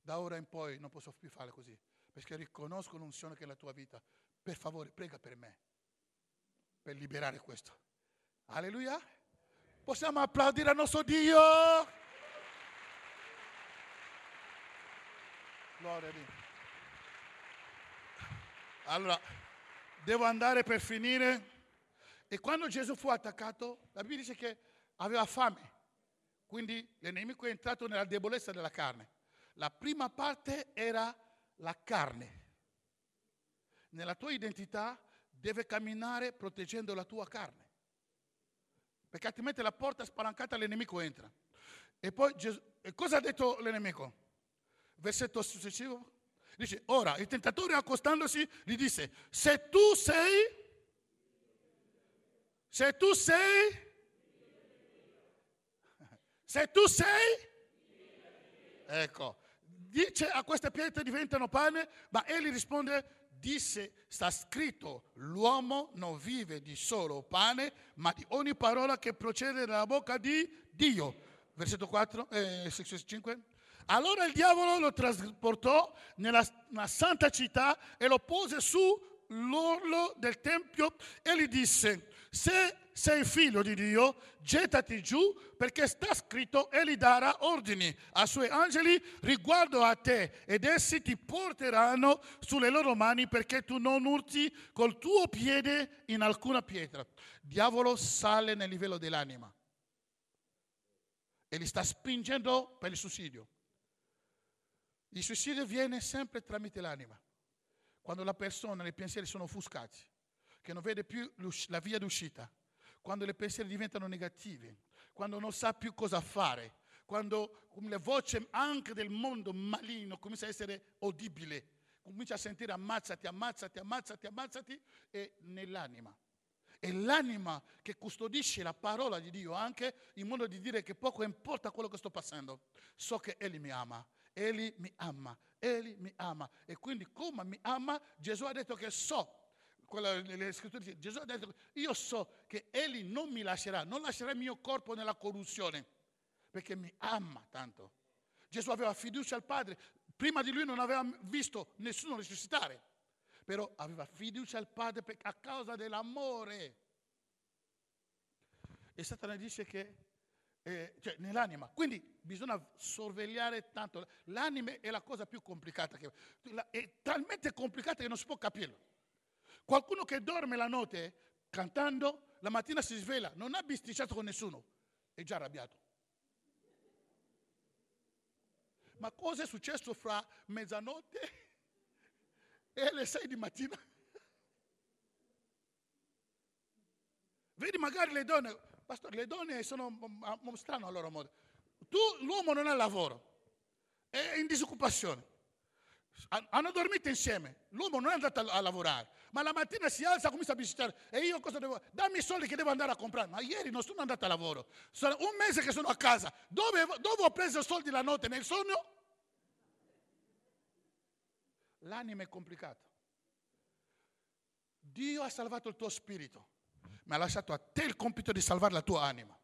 S1: Da ora in poi non posso più fare così, perché riconosco l'unzione che è la tua vita. Per favore, prega per me, per liberare questo. Alleluia. Possiamo applaudire al nostro Dio? Gloria a Dio. Allora, devo andare per finire. E quando Gesù fu attaccato, la Bibbia dice che aveva fame. Quindi l'enemico è entrato nella debolezza della carne. La prima parte era la carne. Nella tua identità deve camminare proteggendo la tua carne. Perché altrimenti la porta spalancata all'enemico entra. E poi Gesù, e cosa ha detto l'enemico? Versetto successivo. Dice, ora il tentatore accostandosi gli disse, se tu sei, se tu sei, se tu sei, ecco, dice a queste pietre diventano pane, ma egli risponde, disse, sta scritto, l'uomo non vive di solo pane, ma di ogni parola che procede dalla bocca di Dio. Versetto 4, eh, 5. Allora il diavolo lo trasportò nella, santa città e lo pose sull'orlo del tempio e gli disse, se sei figlio di Dio, gettati giù perché sta scritto, egli darà ordini ai suoi angeli riguardo a te ed essi ti porteranno sulle loro mani perché tu non urti col tuo piede in alcuna pietra. Diavolo sale nel livello dell'anima e li sta spingendo per il sussidio. Il suicidio viene sempre tramite l'anima, quando la persona, i pensieri sono offuscati, che non vede più la via d'uscita, quando i pensieri diventano negativi, quando non sa più cosa fare, quando le voci anche del mondo maligno comincia a essere udibile, comincia a sentire ammazzati, ammazzati, ammazzati, ammazzati, è nell'anima. È l'anima che custodisce la parola di Dio anche in modo di dire che poco importa quello che sto passando, so che Egli mi ama Egli mi ama, Egli mi ama. E quindi come mi ama, Gesù ha detto che so, le scritture dicono, Gesù ha detto, io so che Egli non mi lascerà, non lascerà il mio corpo nella corruzione, perché mi ama tanto. Gesù aveva fiducia al Padre, prima di lui non aveva visto nessuno risuscitare, però aveva fiducia al Padre a causa dell'amore. E Satana dice che eh, cioè nell'anima. Quindi bisogna sorvegliare tanto. L'anima è la cosa più complicata, che, è talmente complicata che non si può capirlo. Qualcuno che dorme la notte cantando, la mattina si sveglia, non ha bisticciato con nessuno, è già arrabbiato. Ma cosa è successo fra mezzanotte e le sei di mattina? Vedi magari le donne, Pastore, le donne sono strano a loro modo. Tu, l'uomo non ha lavoro, è in disoccupazione. Hanno dormito insieme, l'uomo non è andato a, lavorare, ma la mattina si alza e comincia a visitare. E io cosa devo? Dammi i soldi che devo andare a comprare. Ma ieri non sono andato a lavoro, sono un mese che sono a casa. Dove, dove ho preso i soldi la notte? Nel sonno? L'anima è complicata. Dio ha salvato il tuo spirito ma ha lasciato a te il compito di salvare la tua anima.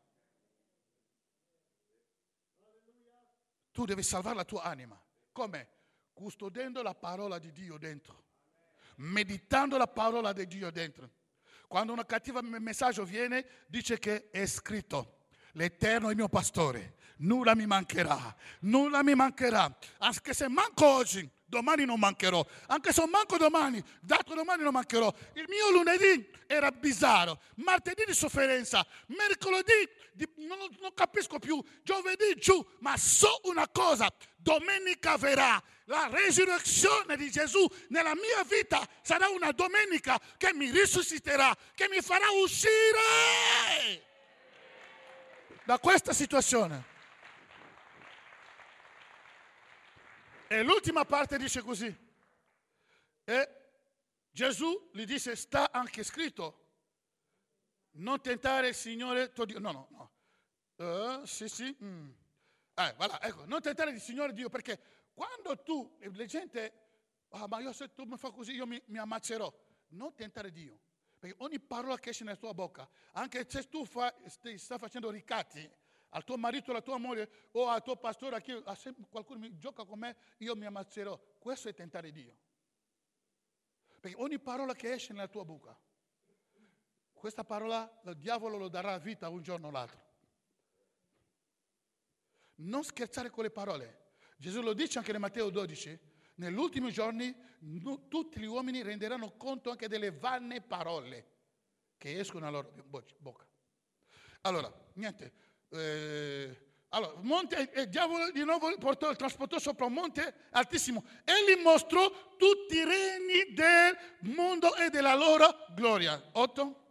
S1: Tu devi salvare la tua anima. Come? Custodendo la parola di Dio dentro. Meditando la parola di Dio dentro. Quando un cattivo messaggio viene, dice che è scritto. L'Eterno è mio pastore, nulla mi mancherà, nulla mi mancherà. Anche se manco oggi, domani non mancherò. Anche se manco domani, dato domani non mancherò. Il mio lunedì era bizzarro, martedì di sofferenza, mercoledì di, non, non capisco più, giovedì giù, ma so una cosa, domenica verrà. La resurrezione di Gesù nella mia vita sarà una domenica che mi risusciterà, che mi farà uscire da questa situazione. E l'ultima parte dice così. E Gesù gli disse, sta anche scritto, non tentare il Signore tuo Dio. No, no, no. Uh, sì, sì. Mm. Eh, voilà, ecco, non tentare il Signore Dio, perché quando tu, la gente, ah, ma io se tu mi fai così, io mi, mi ammazzerò. Non tentare Dio. Perché ogni parola che esce nella tua bocca, anche se tu fa, stai, stai facendo ricatti, al tuo marito, alla tua moglie o al tuo pastore, a chi, a se qualcuno mi gioca con me, io mi ammazzerò. Questo è tentare Dio. Perché ogni parola che esce nella tua bocca, questa parola il diavolo lo darà vita un giorno o l'altro. Non scherzare con le parole. Gesù lo dice anche nel Matteo 12, negli ultimi giorni tutti gli uomini renderanno conto anche delle vanne parole che escono dalla loro bocca. Allora, niente, eh, allora, monte, il diavolo di nuovo portò, trasportò sopra un monte altissimo e gli mostrò tutti i regni del mondo e della loro gloria. 8?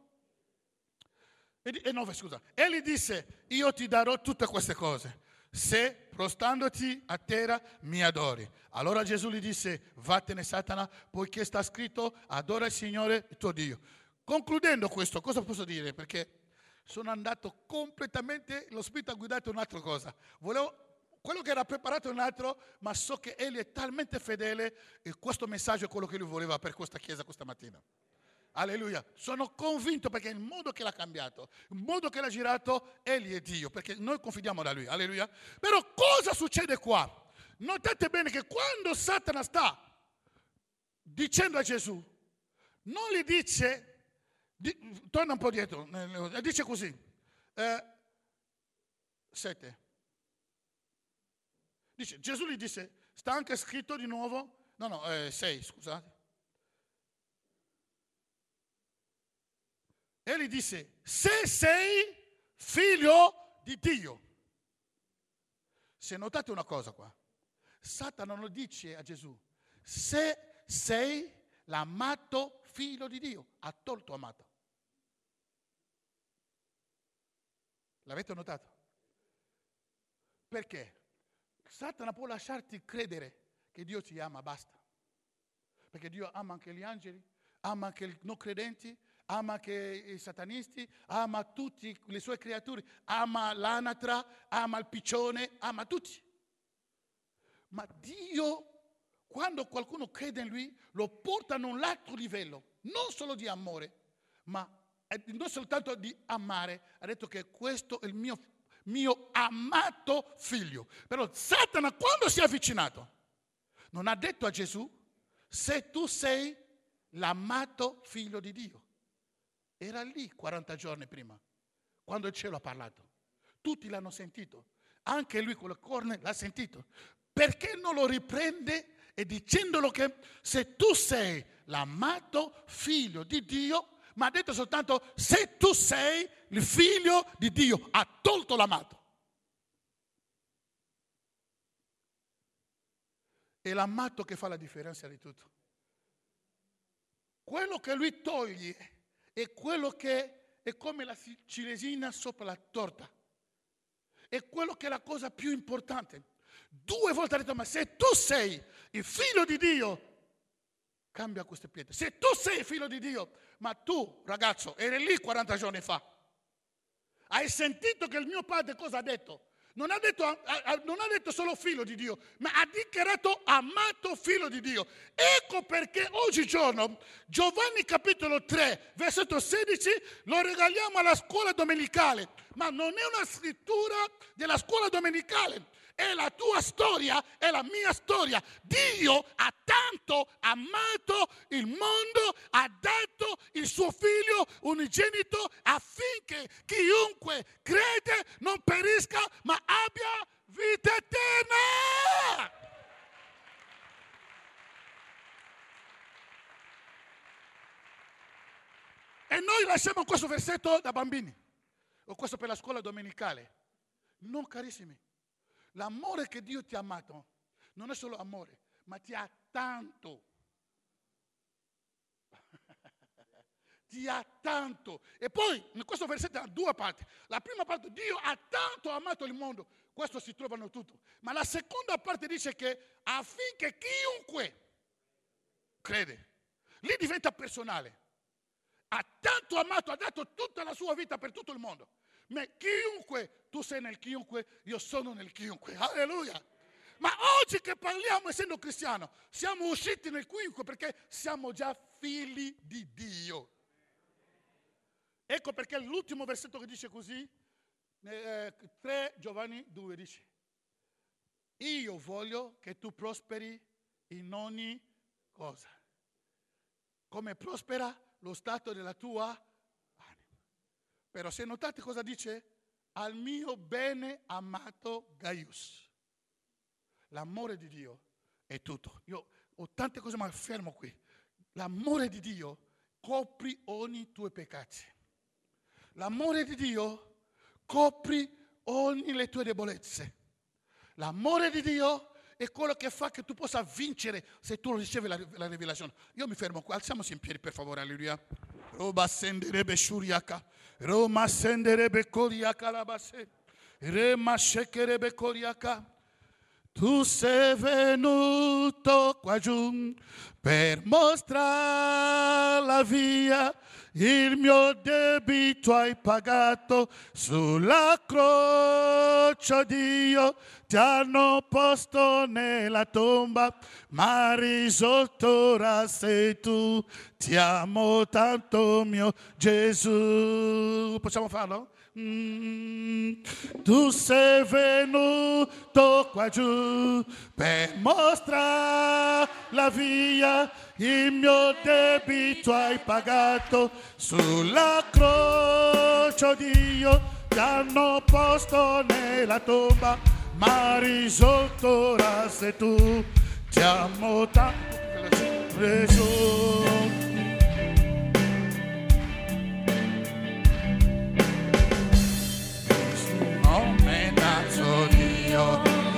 S1: E 9, scusa. E gli disse, io ti darò tutte queste cose se prostandoti a terra mi adori. Allora Gesù gli disse, vattene Satana, poiché sta scritto, adora il Signore il tuo Dio. Concludendo questo, cosa posso dire? Perché sono andato completamente, lo Spirito ha guidato un'altra cosa. Volevo, quello che era preparato è un altro, ma so che Egli è talmente fedele e questo messaggio è quello che lui voleva per questa chiesa questa mattina. Alleluia. Sono convinto perché il modo che l'ha cambiato, il modo che l'ha girato, Egli è Dio, perché noi confidiamo da Lui. Alleluia. Però cosa succede qua? Notate bene che quando Satana sta dicendo a Gesù, non gli dice di, torna un po' dietro, dice così, eh, sette. Dice, Gesù gli disse, sta anche scritto di nuovo, no, no, eh, sei, scusate. E gli disse, se sei figlio di Dio. Se notate una cosa qua, Satana non dice a Gesù, se sei l'amato figlio di Dio, ha tolto amato. L'avete notato? Perché? Satana può lasciarti credere che Dio ti ama, basta. Perché Dio ama anche gli angeli, ama anche i non credenti, ama anche i satanisti, ama tutte le sue creature, ama l'anatra, ama il piccione, ama tutti. Ma Dio, quando qualcuno crede in Lui, lo porta a un altro livello, non solo di amore, ma non soltanto di amare, ha detto che questo è il mio, mio amato figlio. Però Satana quando si è avvicinato non ha detto a Gesù se tu sei l'amato figlio di Dio. Era lì 40 giorni prima, quando il cielo ha parlato. Tutti l'hanno sentito, anche lui con le corna l'ha sentito. Perché non lo riprende e dicendolo che se tu sei l'amato figlio di Dio, ma ha detto soltanto se tu sei il figlio di Dio, ha tolto l'amato. È l'amato che fa la differenza di tutto. Quello che lui toglie è quello che è come la cilesina sopra la torta. È quello che è la cosa più importante. Due volte ha detto, ma se tu sei il figlio di Dio, cambia queste pietre. Se tu sei figlio di Dio, ma tu ragazzo eri lì 40 giorni fa, hai sentito che il mio padre cosa ha detto? Non ha detto, non ha detto, solo figlio di Dio, ma ha dichiarato amato figlio di Dio. Ecco perché oggigiorno Giovanni capitolo 3, versetto 16, lo regaliamo alla scuola domenicale, ma non è una scrittura della scuola domenicale, è la tua storia, è la mia storia. Dio ha tanto amato il mondo, ha dato il suo figlio unigenito affinché chiunque crede non perisca ma abbia vita eterna. E noi lasciamo questo versetto da bambini, o questo per la scuola domenicale. Non carissimi, l'amore che Dio ti ha amato non è solo amore, ma ti ha tanto. ti ha tanto. E poi in questo versetto ha due parti. La prima parte, Dio ha tanto amato il mondo, questo si trovano tutto. Ma la seconda parte dice che affinché chiunque crede, lì diventa personale. Ha tanto amato, ha dato tutta la sua vita per tutto il mondo. Ma chiunque, tu sei nel chiunque, io sono nel chiunque. Alleluia. Ma oggi che parliamo essendo cristiano, siamo usciti nel chiunque perché siamo già figli di Dio. Ecco perché l'ultimo versetto che dice così, eh, 3 Giovanni 2 dice, io voglio che tu prosperi in ogni cosa, come prospera lo stato della tua. Però se notate cosa dice, al mio bene amato Gaius. L'amore di Dio è tutto. Io ho tante cose ma fermo qui. L'amore di Dio copri ogni tuo peccato. L'amore di Dio copri ogni le tue debolezze. L'amore di Dio è quello che fa che tu possa vincere se tu ricevi la, la rivelazione. Io mi fermo qua, alziamoci in piedi per favore, alleluia. Roba senderebbe shuriaka, Roma sendere bekoriaka labase. Rema shekere bekoriaka. Tu sei venuto qua giù per mostrare la via, il mio debito hai pagato sulla croce, Dio ti hanno posto nella tomba, ma risolto ora sei tu, ti amo tanto mio Gesù. Possiamo farlo? Mm, tu sei venuto qua giù per mostrare la via, il mio debito hai pagato sulla croce, oh Dio, ti hanno posto nella tomba, ma risolto sei tu, ti amo tanto, Gesù.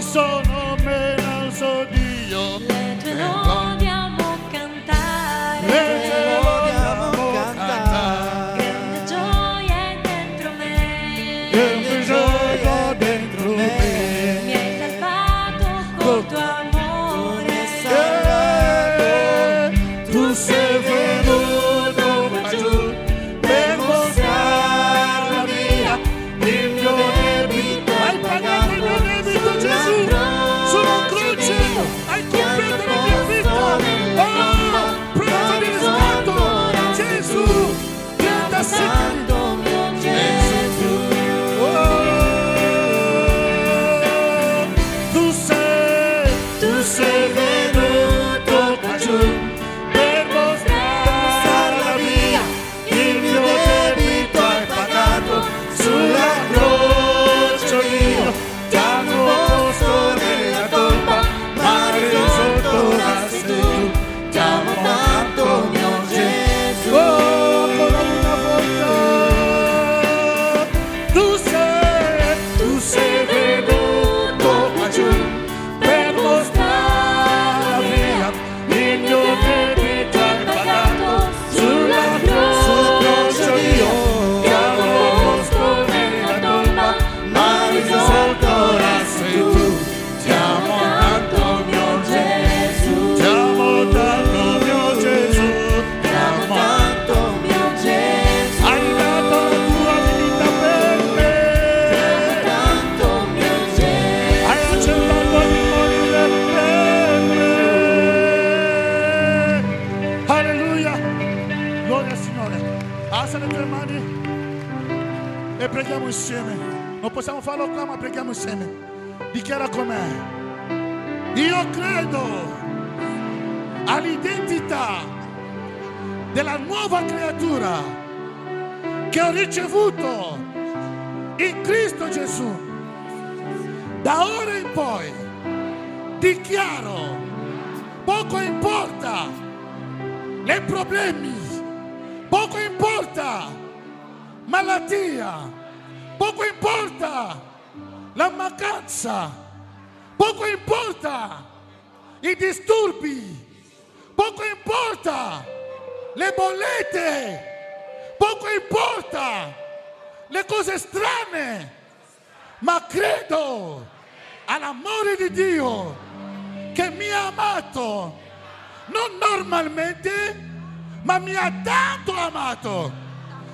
S1: Sono Dio.
S2: Le tue
S1: possiamo farlo qua, ma preghiamo insieme. Dichiara con me. Io credo all'identità della nuova creatura che ho ricevuto in Cristo Gesù. Da ora in poi dichiaro, poco importa le problemi, Poco importa malattia, poco importa la mancanza, poco importa i disturbi, poco importa le bollette, poco importa le cose strane, ma credo all'amore di Dio che mi ha amato, non normalmente, ma mi ha tanto amato.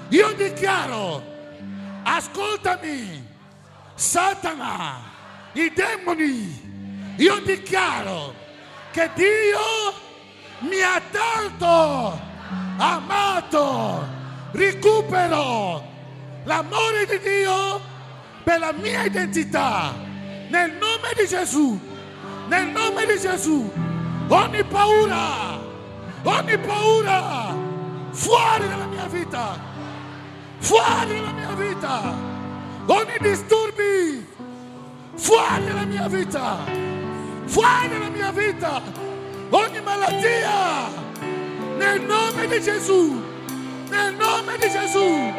S1: Io dichiaro, ascoltami, Satana, i demoni, io dichiaro che Dio mi ha tanto amato, recupero l'amore di Dio per la mia identità, nel nome di Gesù, nel nome di Gesù, ogni paura, ogni paura, fuori dalla mia vita, fuori dalla mia vita, ogni disturbi, fuori dalla mia vita, fuori dalla mia vita, ogni malattia, nel nome di Gesù, nel nome di Gesù,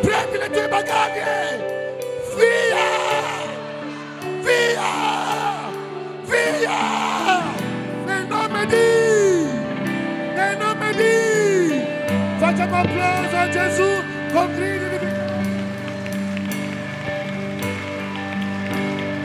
S1: prendi le tue bagaglie, via, via, via, nel nome di, nel nome di, facciamo applauso a Gesù con gridi di